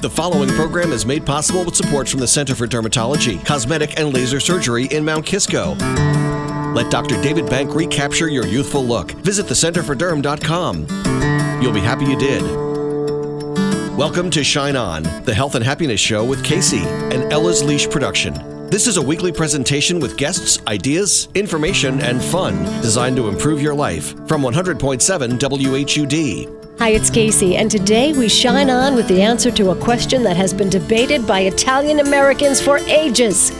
The following program is made possible with support from the Center for Dermatology, Cosmetic and Laser Surgery in Mount Kisco. Let Dr. David Bank recapture your youthful look. Visit thecenterforderm.com. You'll be happy you did. Welcome to Shine On, the health and happiness show with Casey, an Ella's Leash production. This is a weekly presentation with guests, ideas, information, and fun designed to improve your life from 100.7 WHUD. Hi, it's Casey, and today we shine on with the answer to a question that has been debated by Italian Americans for ages.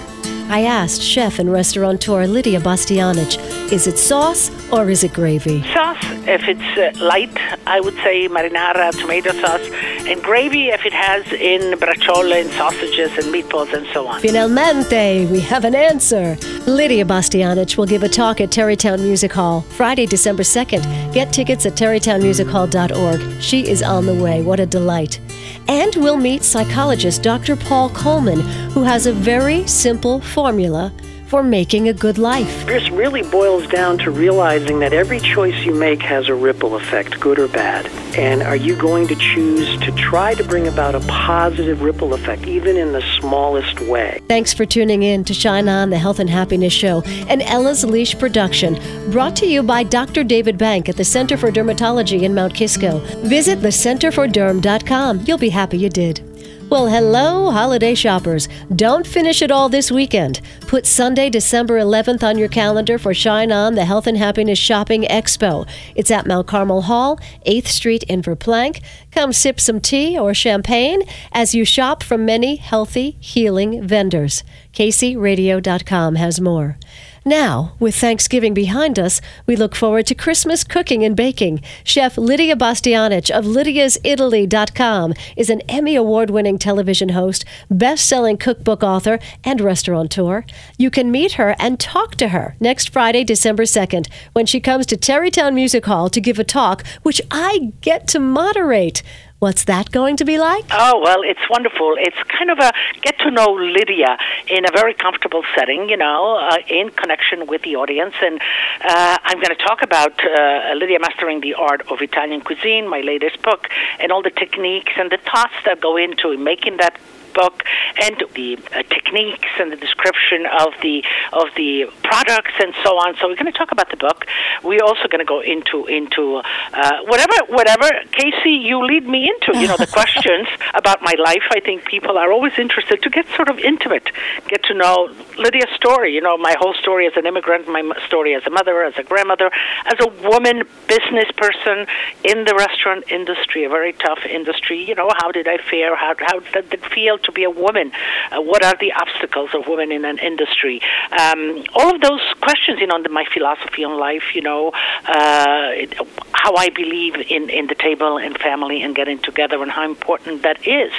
I asked chef and restaurateur Lydia Bastianich, is it sauce or is it gravy? Sauce, if it's uh, light, I would say marinara, tomato sauce, and gravy if it has in braciole and sausages and meatballs and so on. Finalmente, we have an answer. Lydia Bastianich will give a talk at Tarrytown Music Hall Friday, December 2nd. Get tickets at tarrytownmusichall.org. She is on the way. What a delight. And we'll meet psychologist Dr. Paul Coleman, who has a very simple formula for making a good life. This really boils down to realizing that every choice you make has a ripple effect, good or bad. And are you going to choose to try to bring about a positive ripple effect, even in the smallest way? Thanks for tuning in to Shine On, the Health and Happiness Show, an Ella's Leash production, brought to you by Dr. David Bank at the Center for Dermatology in Mount Kisco. Visit thecenterforderm.com. You'll be happy you did. Well, hello, holiday shoppers. Don't finish it all this weekend. Put Sunday, December 11th on your calendar for Shine On, the Health and Happiness Shopping Expo. It's at Mount Carmel Hall, 8th Street in Verplanck. Come sip some tea or champagne as you shop from many healthy, healing vendors. KCRadio.com has more. Now, with Thanksgiving behind us, we look forward to Christmas cooking and baking. Chef Lydia Bastianich of lydiasitaly.com is an Emmy Award winning television host, best selling cookbook author, and restaurateur. You can meet her and talk to her next Friday, December 2nd, when she comes to Tarrytown Music Hall to give a talk, which I get to moderate. What's that going to be like? Oh, well, it's wonderful. It's kind of a get to know Lydia in a very comfortable setting, you know, uh, in connection with the audience. And uh, I'm going to talk about uh, Lydia Mastering the Art of Italian Cuisine, my latest book, and all the techniques and the thoughts that go into making that book and the uh, techniques and the description of the of the products and so on. So we're going to talk about the book. We're also going to go into into uh, whatever whatever Casey you lead me into. You know the questions about my life. I think people are always interested to get sort of intimate, get to know Lydia's story. You know my whole story as an immigrant, my story as a mother, as a grandmother, as a woman, business person in the restaurant industry, a very tough industry. You know how did I fare? How how did it feel? To be a woman? Uh, what are the obstacles of women in an industry? Um, all of those questions, you know, my philosophy on life, you know, uh, how I believe in, in the table and family and getting together and how important that is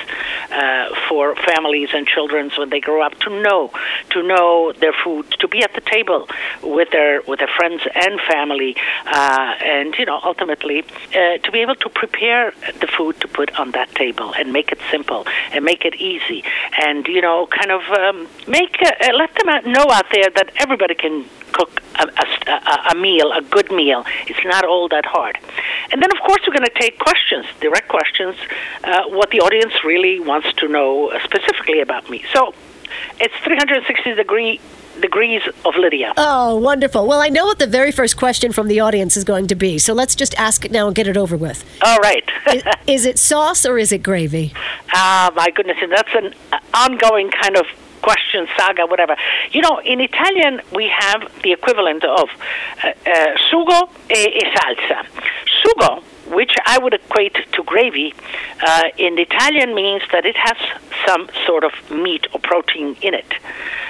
uh, for families and children when they grow up to know, to know their food, to be at the table with their with their friends and family, uh, and you know, ultimately uh, to be able to prepare the food to put on that table and make it simple and make it easy, and you know, kind of um, make uh, let them know out there that everybody can cook a, a, a, meal, a good meal. It's not all that hard. And then, of course, we're going to take questions, direct questions, uh, what the audience really wants to know specifically about me. So it's 360 degree degrees of Lydia. Oh, wonderful. Well, I know what the very first question from the audience is going to be, so let's just ask it now and get it over with. All right. is, is, it sauce or is it gravy? Ah, my goodness, and that's an ongoing kind of question, saga, whatever. You know, in Italian, we have the equivalent of uh, uh, sugo e, e salsa. Sugo which I would equate to gravy, uh, in Italian means that it has some sort of meat or protein in it.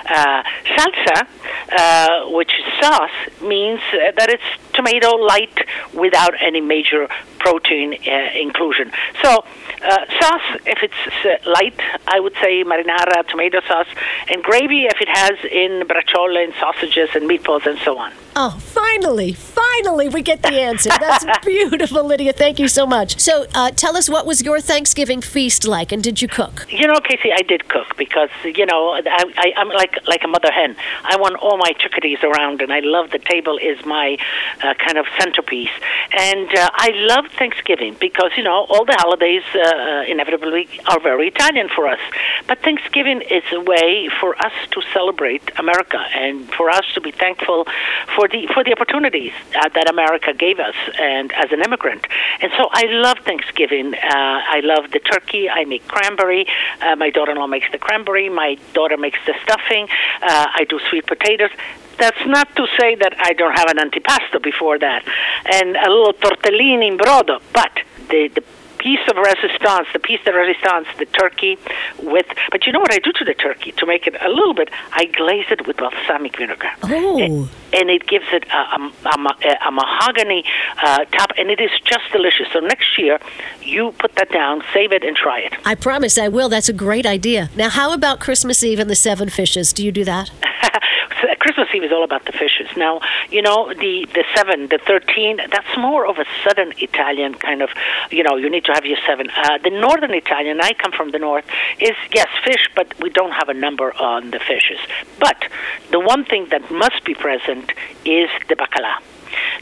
Uh, salsa, uh, which is sauce, means that it's tomato light without any major protein uh, inclusion. So, uh, sauce, if it's light, I would say marinara, tomato sauce, and gravy if it has in braciole and sausages and meatballs and so on. Oh, finally, finally, we get the answer. That's beautiful, Lydia. Thank you so much. So, uh, tell us what was your Thanksgiving feast like, and did you cook? You know, Casey, I did cook because you know I, am like like a mother hen. I want all my chickadees around, and I love the table is my uh, uh, kind of centerpiece. And uh, I love Thanksgiving because, you know, all the holidays uh, inevitably are very Italian for us. But Thanksgiving is a way for us to celebrate America and for us to be thankful for the for the opportunities uh, that America gave us and as an immigrant. And so I love Thanksgiving. Uh, I love the turkey. I make cranberry. Uh, my daughter-in-law makes the cranberry. My daughter makes the stuffing. Uh, I do sweet potatoes. That's not to say that I don't have an antipasto before that, and a little tortellini in brodo. But the the piece of resistance, the piece de resistance, the turkey with. But you know what I do to the turkey to make it a little bit? I glaze it with balsamic vinegar. Oh. And, and it gives it a, a, a, a mahogany uh, top, and it is just delicious. So next year, you put that down, save it, and try it. I promise I will. That's a great idea. Now, how about Christmas Eve and the seven fishes? Do you do that? Christmas Eve is all about the fishes. Now, you know, the, the seven, the 13, that's more of a southern Italian kind of, you know, you need to have your seven. Uh, the northern Italian, I come from the north, is, yes, fish, but we don't have a number on the fishes. But the one thing that must be present is the bacala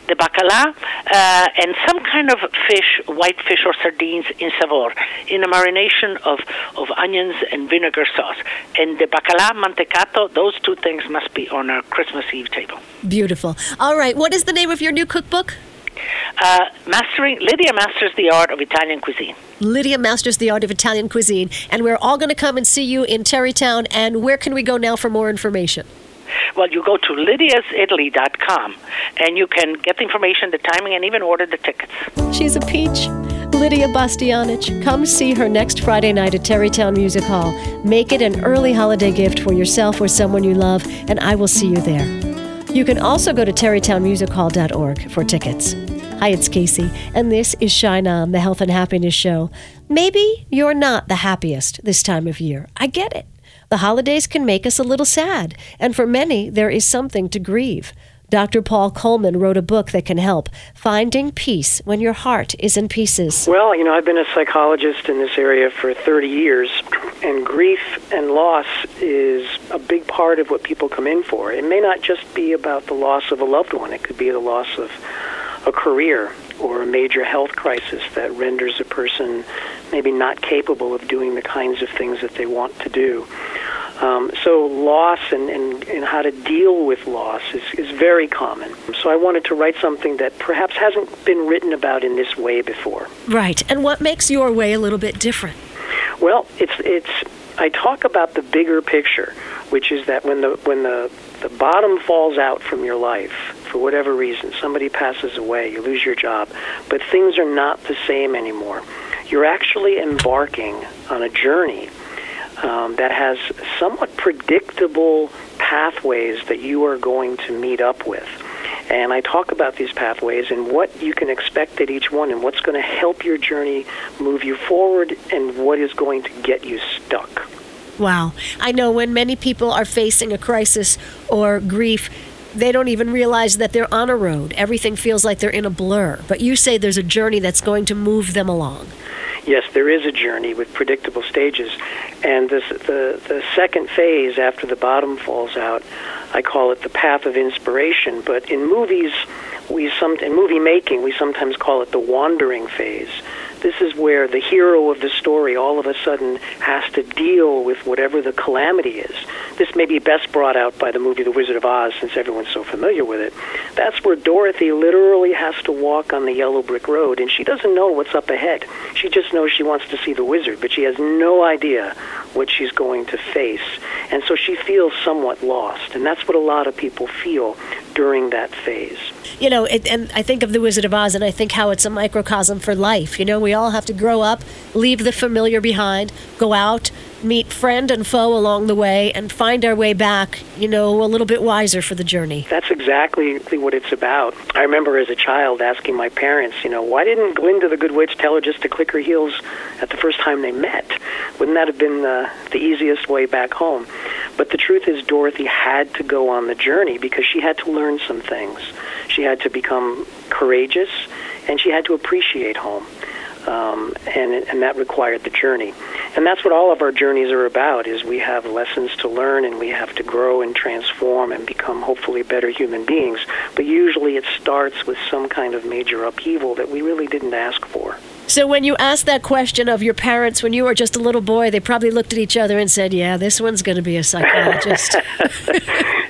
the bacala, uh, and some kind of fish, white fish or sardines in savor, in a marination of, of onions and vinegar sauce. And the bacala, mantecato, those two things must be on our Christmas Eve table. Beautiful. All right, what is the name of your new cookbook? Uh, mastering Lydia masters the art of Italian cuisine. Lydia masters the art of Italian cuisine, and we're all going to come and see you in Tarrytown. And where can we go now for more information? Well, you go to lydiasitaly.com and you can get the information, the timing, and even order the tickets. She's a peach. Lydia Bastianich. Come see her next Friday night at Tarrytown Music Hall. Make it an early holiday gift for yourself or someone you love, and I will see you there. You can also go to tarrytownmusichall.org for tickets. Hi, it's Casey, and this is Shine On, the Health and Happiness Show. Maybe you're not the happiest this time of year. I get it. The holidays can make us a little sad, and for many, there is something to grieve. Dr. Paul Coleman wrote a book that can help Finding Peace When Your Heart is in Pieces. Well, you know, I've been a psychologist in this area for 30 years, and grief and loss is a big part of what people come in for. It may not just be about the loss of a loved one, it could be the loss of a career or a major health crisis that renders a person maybe not capable of doing the kinds of things that they want to do. Um, so loss and, and, and how to deal with loss is, is very common. So I wanted to write something that perhaps hasn't been written about in this way before. Right. And what makes your way a little bit different? Well, it's it's I talk about the bigger picture, which is that when the when the the bottom falls out from your life for whatever reason, somebody passes away, you lose your job, but things are not the same anymore. You're actually embarking on a journey um, that has somewhat predictable pathways that you are going to meet up with. And I talk about these pathways and what you can expect at each one and what's going to help your journey move you forward and what is going to get you stuck. Wow. I know when many people are facing a crisis or grief, they don't even realize that they're on a road. Everything feels like they're in a blur. But you say there's a journey that's going to move them along. Yes, there is a journey with predictable stages. And this, the, the second phase after the bottom falls out, I call it the path of inspiration. But in movies, we some in movie making, we sometimes call it the wandering phase. This is where the hero of the story all of a sudden has to deal with whatever the calamity is. This may be best brought out by the movie The Wizard of Oz, since everyone's so familiar with it. That's where Dorothy literally has to walk on the yellow brick road, and she doesn't know what's up ahead. She just knows she wants to see the wizard, but she has no idea what she's going to face. And so she feels somewhat lost, and that's what a lot of people feel during that phase. You know, it, and I think of The Wizard of Oz, and I think how it's a microcosm for life. You know, we all have to grow up, leave the familiar behind, go out, meet friend and foe along the way, and find our way back, you know, a little bit wiser for the journey. That's exactly what it's about. I remember as a child asking my parents, you know, why didn't Glinda the Good Witch tell her just to click her heels at the first time they met? Wouldn't that have been uh, the easiest way back home? But the truth is, Dorothy had to go on the journey because she had to learn some things. She had to become courageous, and she had to appreciate home. Um, and, and that required the journey. and that's what all of our journeys are about is we have lessons to learn and we have to grow and transform and become hopefully better human beings but usually it starts with some kind of major upheaval that we really didn't ask for so when you asked that question of your parents when you were just a little boy, they probably looked at each other and said, "Yeah, this one's going to be a psychologist."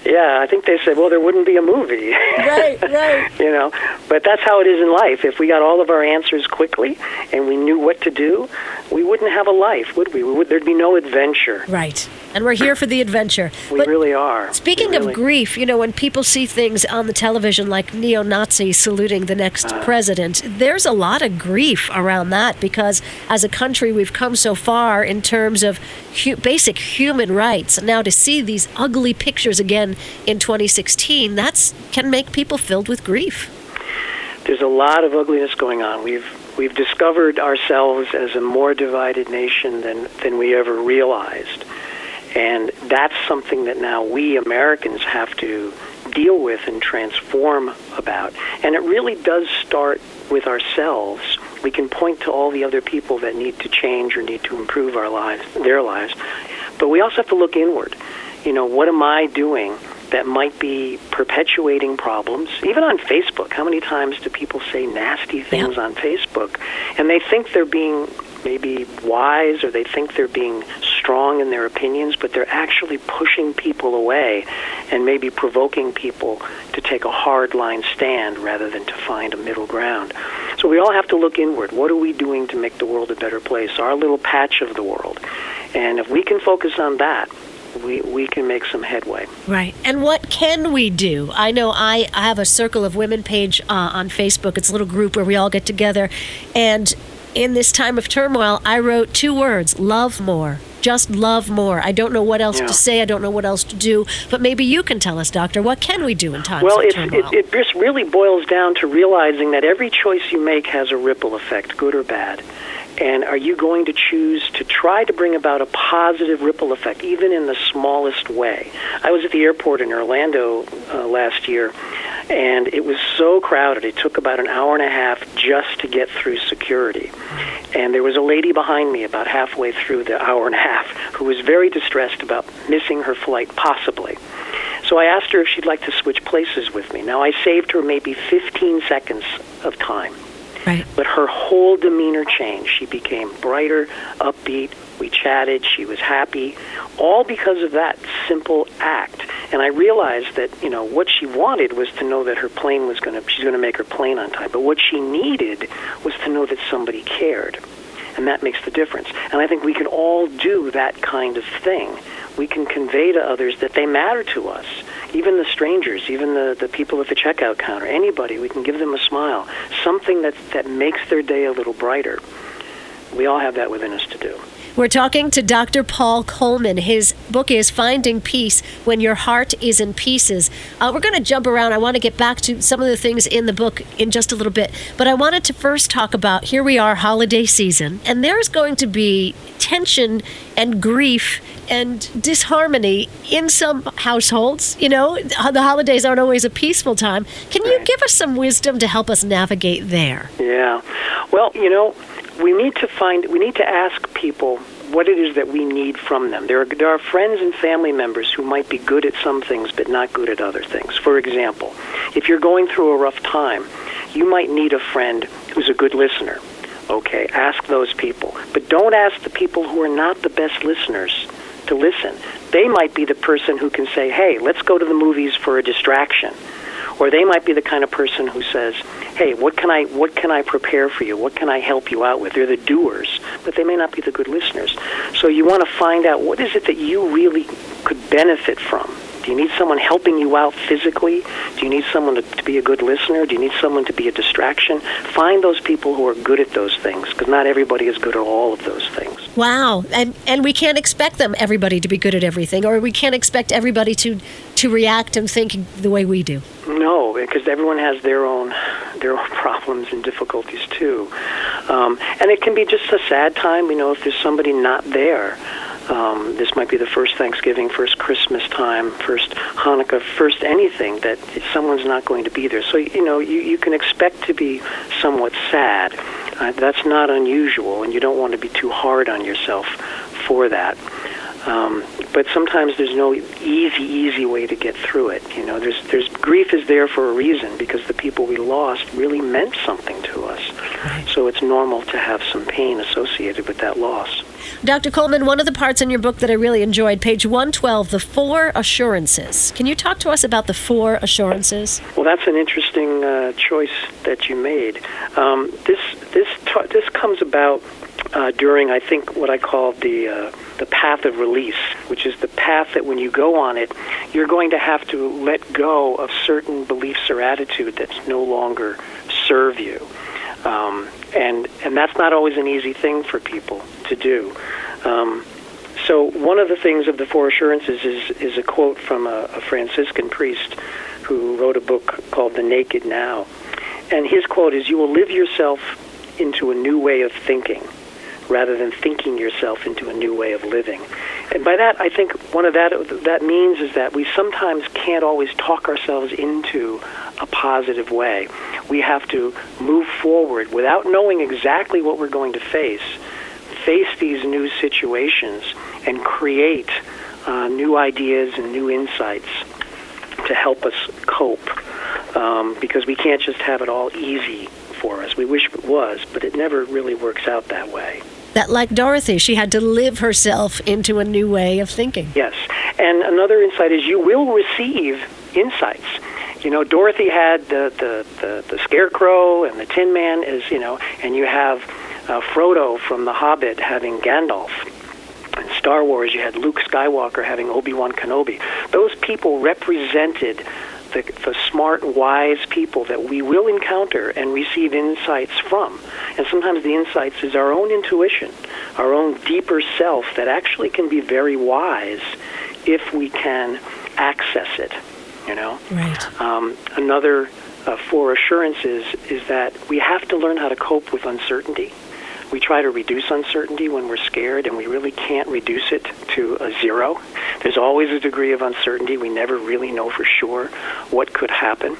yeah, I think they said, "Well, there wouldn't be a movie." right, right. you know, but that's how it is in life. If we got all of our answers quickly and we knew what to do, we wouldn't have a life, would we? we would, there'd be no adventure. Right. And we're here for the adventure. We but really are. Speaking really... of grief, you know, when people see things on the television like neo Nazis saluting the next uh, president, there's a lot of grief around that because as a country we've come so far in terms of hu- basic human rights. Now to see these ugly pictures again in 2016, that's can make people filled with grief. There's a lot of ugliness going on. We've we've discovered ourselves as a more divided nation than than we ever realized. And that's something that now we Americans have to deal with and transform about. And it really does start with ourselves. We can point to all the other people that need to change or need to improve our lives, their lives. But we also have to look inward. You know, what am I doing that might be perpetuating problems? Even on Facebook, how many times do people say nasty things yeah. on Facebook? And they think they're being maybe wise or they think they're being strong in their opinions, but they're actually pushing people away and maybe provoking people to take a hard line stand rather than to find a middle ground. So we all have to look inward. What are we doing to make the world a better place? Our little patch of the world. And if we can focus on that, we, we can make some headway. Right. And what can we do? I know I, I have a Circle of Women page uh, on Facebook. It's a little group where we all get together. And in this time of turmoil, I wrote two words love more. Just love more. I don't know what else yeah. to say. I don't know what else to do. But maybe you can tell us, Doctor, what can we do in times well, of turmoil? Well, it, it just really boils down to realizing that every choice you make has a ripple effect, good or bad. And are you going to choose to try to bring about a positive ripple effect, even in the smallest way? I was at the airport in Orlando uh, last year, and it was so crowded. It took about an hour and a half just to get through security. And there was a lady behind me about halfway through the hour and a half who was very distressed about missing her flight, possibly. So I asked her if she'd like to switch places with me. Now, I saved her maybe 15 seconds of time. Right. But her whole demeanor changed. She became brighter, upbeat. We chatted. She was happy, all because of that simple act. And I realized that you know what she wanted was to know that her plane was going to she's going to make her plane on time. But what she needed was to know that somebody cared, and that makes the difference. And I think we can all do that kind of thing. We can convey to others that they matter to us even the strangers, even the, the people at the checkout counter, anybody, we can give them a smile, something that, that makes their day a little brighter. We all have that within us to do. We're talking to Dr. Paul Coleman. His book is Finding Peace When Your Heart is in Pieces. Uh, we're going to jump around. I want to get back to some of the things in the book in just a little bit. But I wanted to first talk about here we are, holiday season, and there's going to be tension and grief and disharmony in some households. You know, the holidays aren't always a peaceful time. Can you give us some wisdom to help us navigate there? Yeah. Well, you know, we need to find we need to ask people what it is that we need from them. There are, there are friends and family members who might be good at some things but not good at other things. For example, if you're going through a rough time, you might need a friend who's a good listener. Okay, ask those people. But don't ask the people who are not the best listeners to listen. They might be the person who can say, hey, let's go to the movies for a distraction or they might be the kind of person who says, "Hey, what can I what can I prepare for you? What can I help you out with?" They're the doers, but they may not be the good listeners. So you want to find out what is it that you really could benefit from. Do you need someone helping you out physically? Do you need someone to, to be a good listener? Do you need someone to be a distraction? Find those people who are good at those things because not everybody is good at all of those things. Wow, and and we can't expect them everybody to be good at everything, or we can't expect everybody to to react and think the way we do. No, because everyone has their own their own problems and difficulties too, um, and it can be just a sad time. You know, if there's somebody not there. Um, this might be the first Thanksgiving, first Christmas time, first Hanukkah, first anything that someone's not going to be there. So, you know, you, you can expect to be somewhat sad. Uh, that's not unusual, and you don't want to be too hard on yourself for that. Um, but sometimes there's no easy, easy way to get through it. You know, there's there's grief is there for a reason because the people we lost really meant something to us. So it's normal to have some pain associated with that loss. Dr. Coleman, one of the parts in your book that I really enjoyed, page 112, the four assurances. Can you talk to us about the four assurances? Well, that's an interesting uh, choice that you made. Um, this this t- this comes about uh, during, I think, what I call the uh, the path of release, which is the path that when you go on it, you're going to have to let go of certain beliefs or attitude that no longer serve you. Um, and and that's not always an easy thing for people to do. Um, so one of the things of the four assurances is is a quote from a, a Franciscan priest who wrote a book called The Naked Now, and his quote is, "You will live yourself into a new way of thinking." Rather than thinking yourself into a new way of living. And by that, I think one of that that means is that we sometimes can't always talk ourselves into a positive way. We have to move forward without knowing exactly what we're going to face, face these new situations, and create uh, new ideas and new insights to help us cope. Um, because we can't just have it all easy for us. We wish it was, but it never really works out that way that, like Dorothy, she had to live herself into a new way of thinking. Yes. And another insight is you will receive insights. You know, Dorothy had the, the, the, the Scarecrow and the Tin Man, is, you know, and you have uh, Frodo from The Hobbit having Gandalf. In Star Wars, you had Luke Skywalker having Obi Wan Kenobi. Those people represented the, the smart, wise people that we will encounter and receive insights from. And sometimes the insights is our own intuition, our own deeper self that actually can be very wise if we can access it. You know. Right. Um, another uh, four assurances is that we have to learn how to cope with uncertainty we try to reduce uncertainty when we're scared, and we really can't reduce it to a zero. There's always a degree of uncertainty. We never really know for sure what could happen.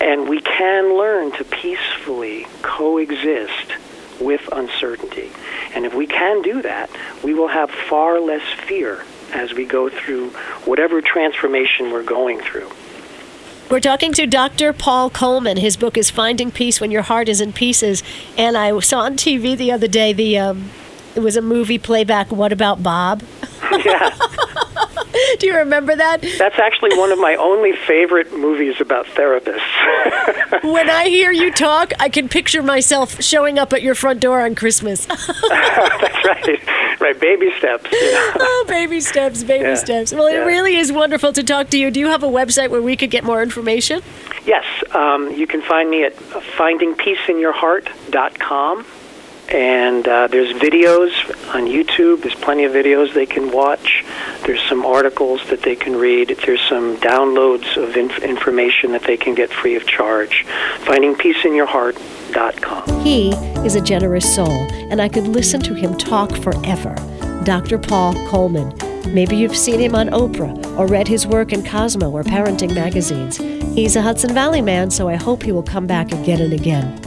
And we can learn to peacefully coexist with uncertainty. And if we can do that, we will have far less fear as we go through whatever transformation we're going through. We're talking to Dr. Paul Coleman. His book is Finding Peace When Your Heart is in Pieces. And I saw on TV the other day the um, it was a movie playback. What about Bob? Yeah. Do you remember that? That's actually one of my only favorite movies about therapists. when I hear you talk, I can picture myself showing up at your front door on Christmas. That's right. Right, baby steps. You know? Oh, baby steps, baby yeah. steps. Well, yeah. it really is wonderful to talk to you. Do you have a website where we could get more information? Yes, um, you can find me at findingpeaceinyourheart.com. And uh, there's videos on YouTube. There's plenty of videos they can watch. There's some articles that they can read. There's some downloads of inf- information that they can get free of charge. FindingPeaceInYourHeart.com. He is a generous soul, and I could listen to him talk forever. Dr. Paul Coleman. Maybe you've seen him on Oprah or read his work in Cosmo or parenting magazines. He's a Hudson Valley man, so I hope he will come back again and again.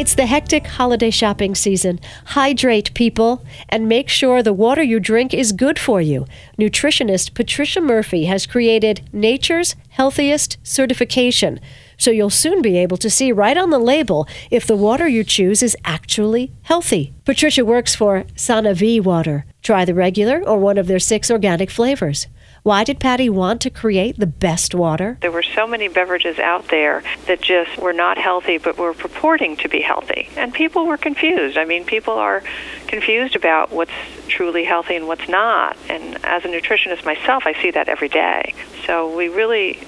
It's the hectic holiday shopping season. Hydrate, people, and make sure the water you drink is good for you. Nutritionist Patricia Murphy has created Nature's Healthiest Certification, so you'll soon be able to see right on the label if the water you choose is actually healthy. Patricia works for Sana-V Water. Try the regular or one of their six organic flavors. Why did Patty want to create the best water? There were so many beverages out there that just were not healthy but were purporting to be healthy. And people were confused. I mean, people are confused about what's truly healthy and what's not. And as a nutritionist myself, I see that every day. So we really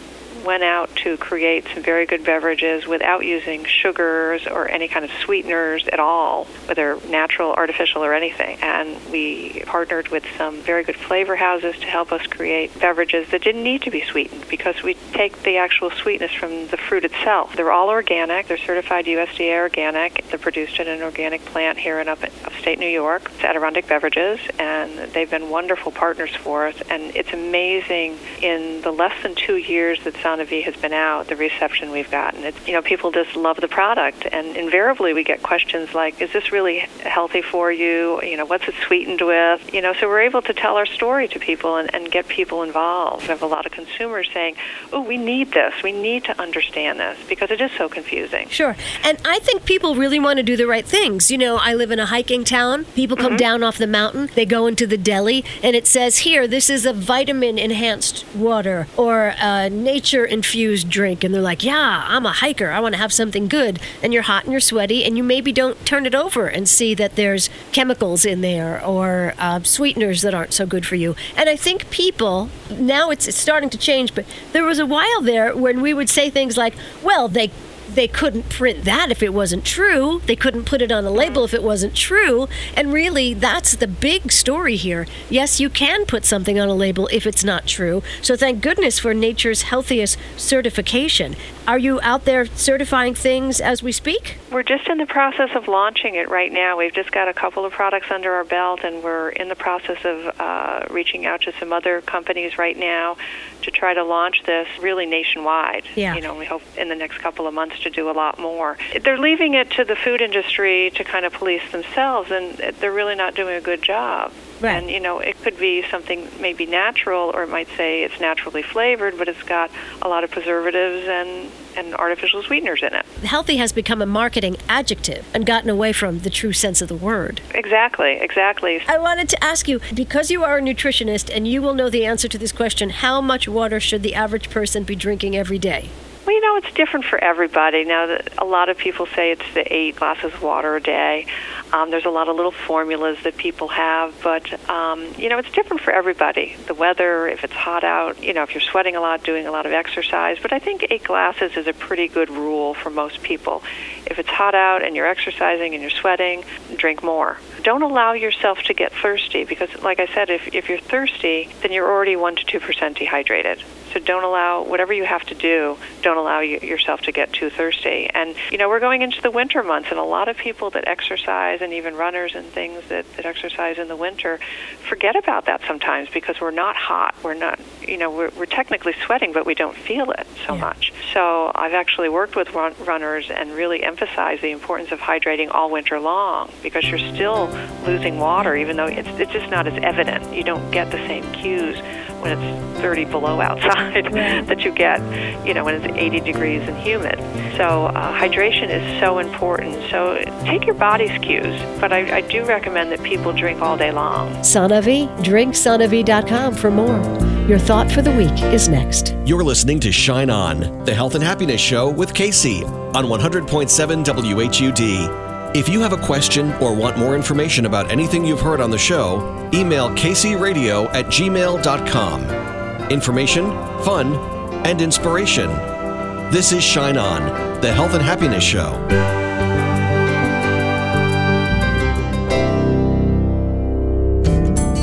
went out to create some very good beverages without using sugars or any kind of sweeteners at all, whether natural, artificial, or anything. And we partnered with some very good flavor houses to help us create beverages that didn't need to be sweetened because we take the actual sweetness from the fruit itself. They're all organic. They're certified USDA organic. They're produced in an organic plant here in up, upstate New York. It's Adirondack Beverages, and they've been wonderful partners for us. And it's amazing in the less than two years that some Sonavi has been out, the reception we've gotten, it's, you know, people just love the product. And invariably we get questions like, is this really healthy for you? You know, what's it sweetened with? You know, so we're able to tell our story to people and, and get people involved. We have a lot of consumers saying, oh, we need this. We need to understand this because it is so confusing. Sure. And I think people really want to do the right things. You know, I live in a hiking town. People come mm-hmm. down off the mountain, they go into the deli, and it says, here, this is a vitamin enhanced water or a nature infused drink. And they're like, yeah, I'm a hiker. I want to have something good. And you're hot and you're sweaty, and you maybe don't turn it over and see that there's chemicals in there or uh, sweeteners that aren't so good for you. And I think people, now it's, it's starting to change, but there was a while there when we would say things like, well, they they couldn't print that if it wasn't true. They couldn't put it on a label if it wasn't true. And really, that's the big story here. Yes, you can put something on a label if it's not true. So thank goodness for Nature's Healthiest certification. Are you out there certifying things as we speak? We're just in the process of launching it right now. We've just got a couple of products under our belt, and we're in the process of uh, reaching out to some other companies right now to try to launch this really nationwide. Yeah. You know, we hope in the next couple of months to do a lot more. They're leaving it to the food industry to kind of police themselves, and they're really not doing a good job. Right. And you know, it could be something maybe natural, or it might say it's naturally flavored, but it's got a lot of preservatives and and artificial sweeteners in it. Healthy has become a marketing adjective and gotten away from the true sense of the word. Exactly, exactly. I wanted to ask you because you are a nutritionist and you will know the answer to this question how much water should the average person be drinking every day? Well, you know, it's different for everybody. Now, a lot of people say it's the eight glasses of water a day. Um, there's a lot of little formulas that people have, but um, you know, it's different for everybody. The weather, if it's hot out, you know, if you're sweating a lot, doing a lot of exercise. But I think eight glasses is a pretty good rule for most people. If it's hot out and you're exercising and you're sweating, drink more. Don't allow yourself to get thirsty because, like I said, if, if you're thirsty, then you're already 1% to 2% dehydrated. So don't allow whatever you have to do. Don't allow you, yourself to get too thirsty. And you know we're going into the winter months, and a lot of people that exercise and even runners and things that, that exercise in the winter forget about that sometimes because we're not hot. We're not you know we're, we're technically sweating, but we don't feel it so yeah. much. So I've actually worked with run, runners and really emphasized the importance of hydrating all winter long because you're still losing water, even though it's it's just not as evident. You don't get the same cues when it's 30 below outside that you get, you know, when it's 80 degrees and humid. So uh, hydration is so important. So take your body's cues, but I, I do recommend that people drink all day long. Sonavi, drinksonavi.com for more. Your thought for the week is next. You're listening to Shine On, the health and happiness show with Casey on 100.7 WHUD. If you have a question or want more information about anything you've heard on the show, email kcradio at gmail.com. Information, fun, and inspiration. This is Shine On, the health and happiness show.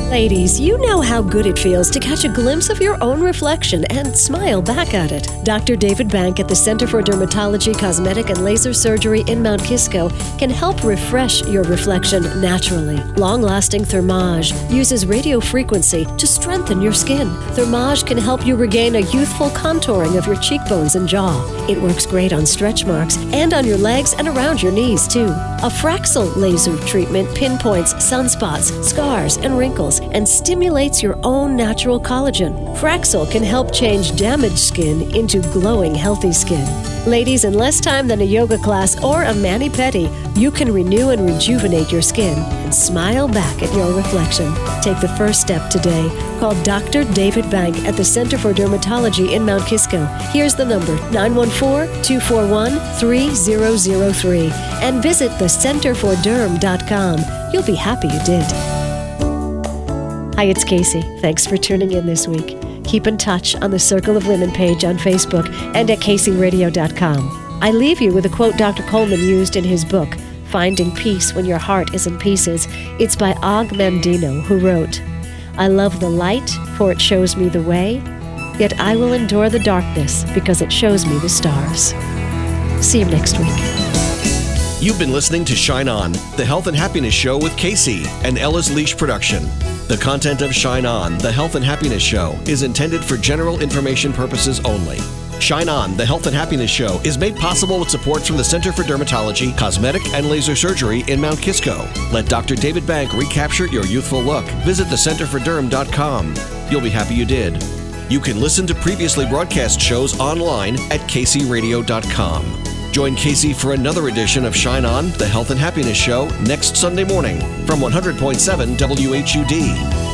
Ladies, you know how good it feels to catch a glimpse of your own reflection and smile back at it. Dr. David Bank at the Center for Dermatology, Cosmetic, and Laser Surgery in Mount Kisco can help refresh your reflection naturally. Long lasting Thermage uses radio frequency to strengthen your skin. Thermage can help you regain a youthful contouring of your cheekbones and jaw. It works great on stretch marks and on your legs and around your knees, too. A Fraxel laser treatment pinpoints sunspots, scars, and wrinkles and stimulates your own natural collagen. Fraxel can help change damaged skin into glowing, healthy skin. Ladies, in less time than a yoga class or a mani pedi, you can renew and rejuvenate your skin and smile back at your reflection. Take the first step today. Call Dr. David Bank at the Center for Dermatology in Mount Kisco. Here's the number 914 241 3003 and visit thecenterforderm.com. You'll be happy you did. Hi, it's Casey. Thanks for tuning in this week. Keep in touch on the Circle of Women page on Facebook and at kcradio.com. I leave you with a quote Dr. Coleman used in his book, Finding Peace When Your Heart is in Pieces. It's by Og Mandino, who wrote, I love the light, for it shows me the way, yet I will endure the darkness because it shows me the stars. See you next week. You've been listening to Shine On, the health and happiness show with Casey, and Ella's Leash production. The content of Shine On, the Health and Happiness Show, is intended for general information purposes only. Shine On, the Health and Happiness Show, is made possible with support from the Center for Dermatology, Cosmetic, and Laser Surgery in Mount Kisco. Let Dr. David Bank recapture your youthful look. Visit thecenterforderm.com. You'll be happy you did. You can listen to previously broadcast shows online at kcradio.com. Join Casey for another edition of Shine On, the Health and Happiness Show, next Sunday morning from 100.7 WHUD.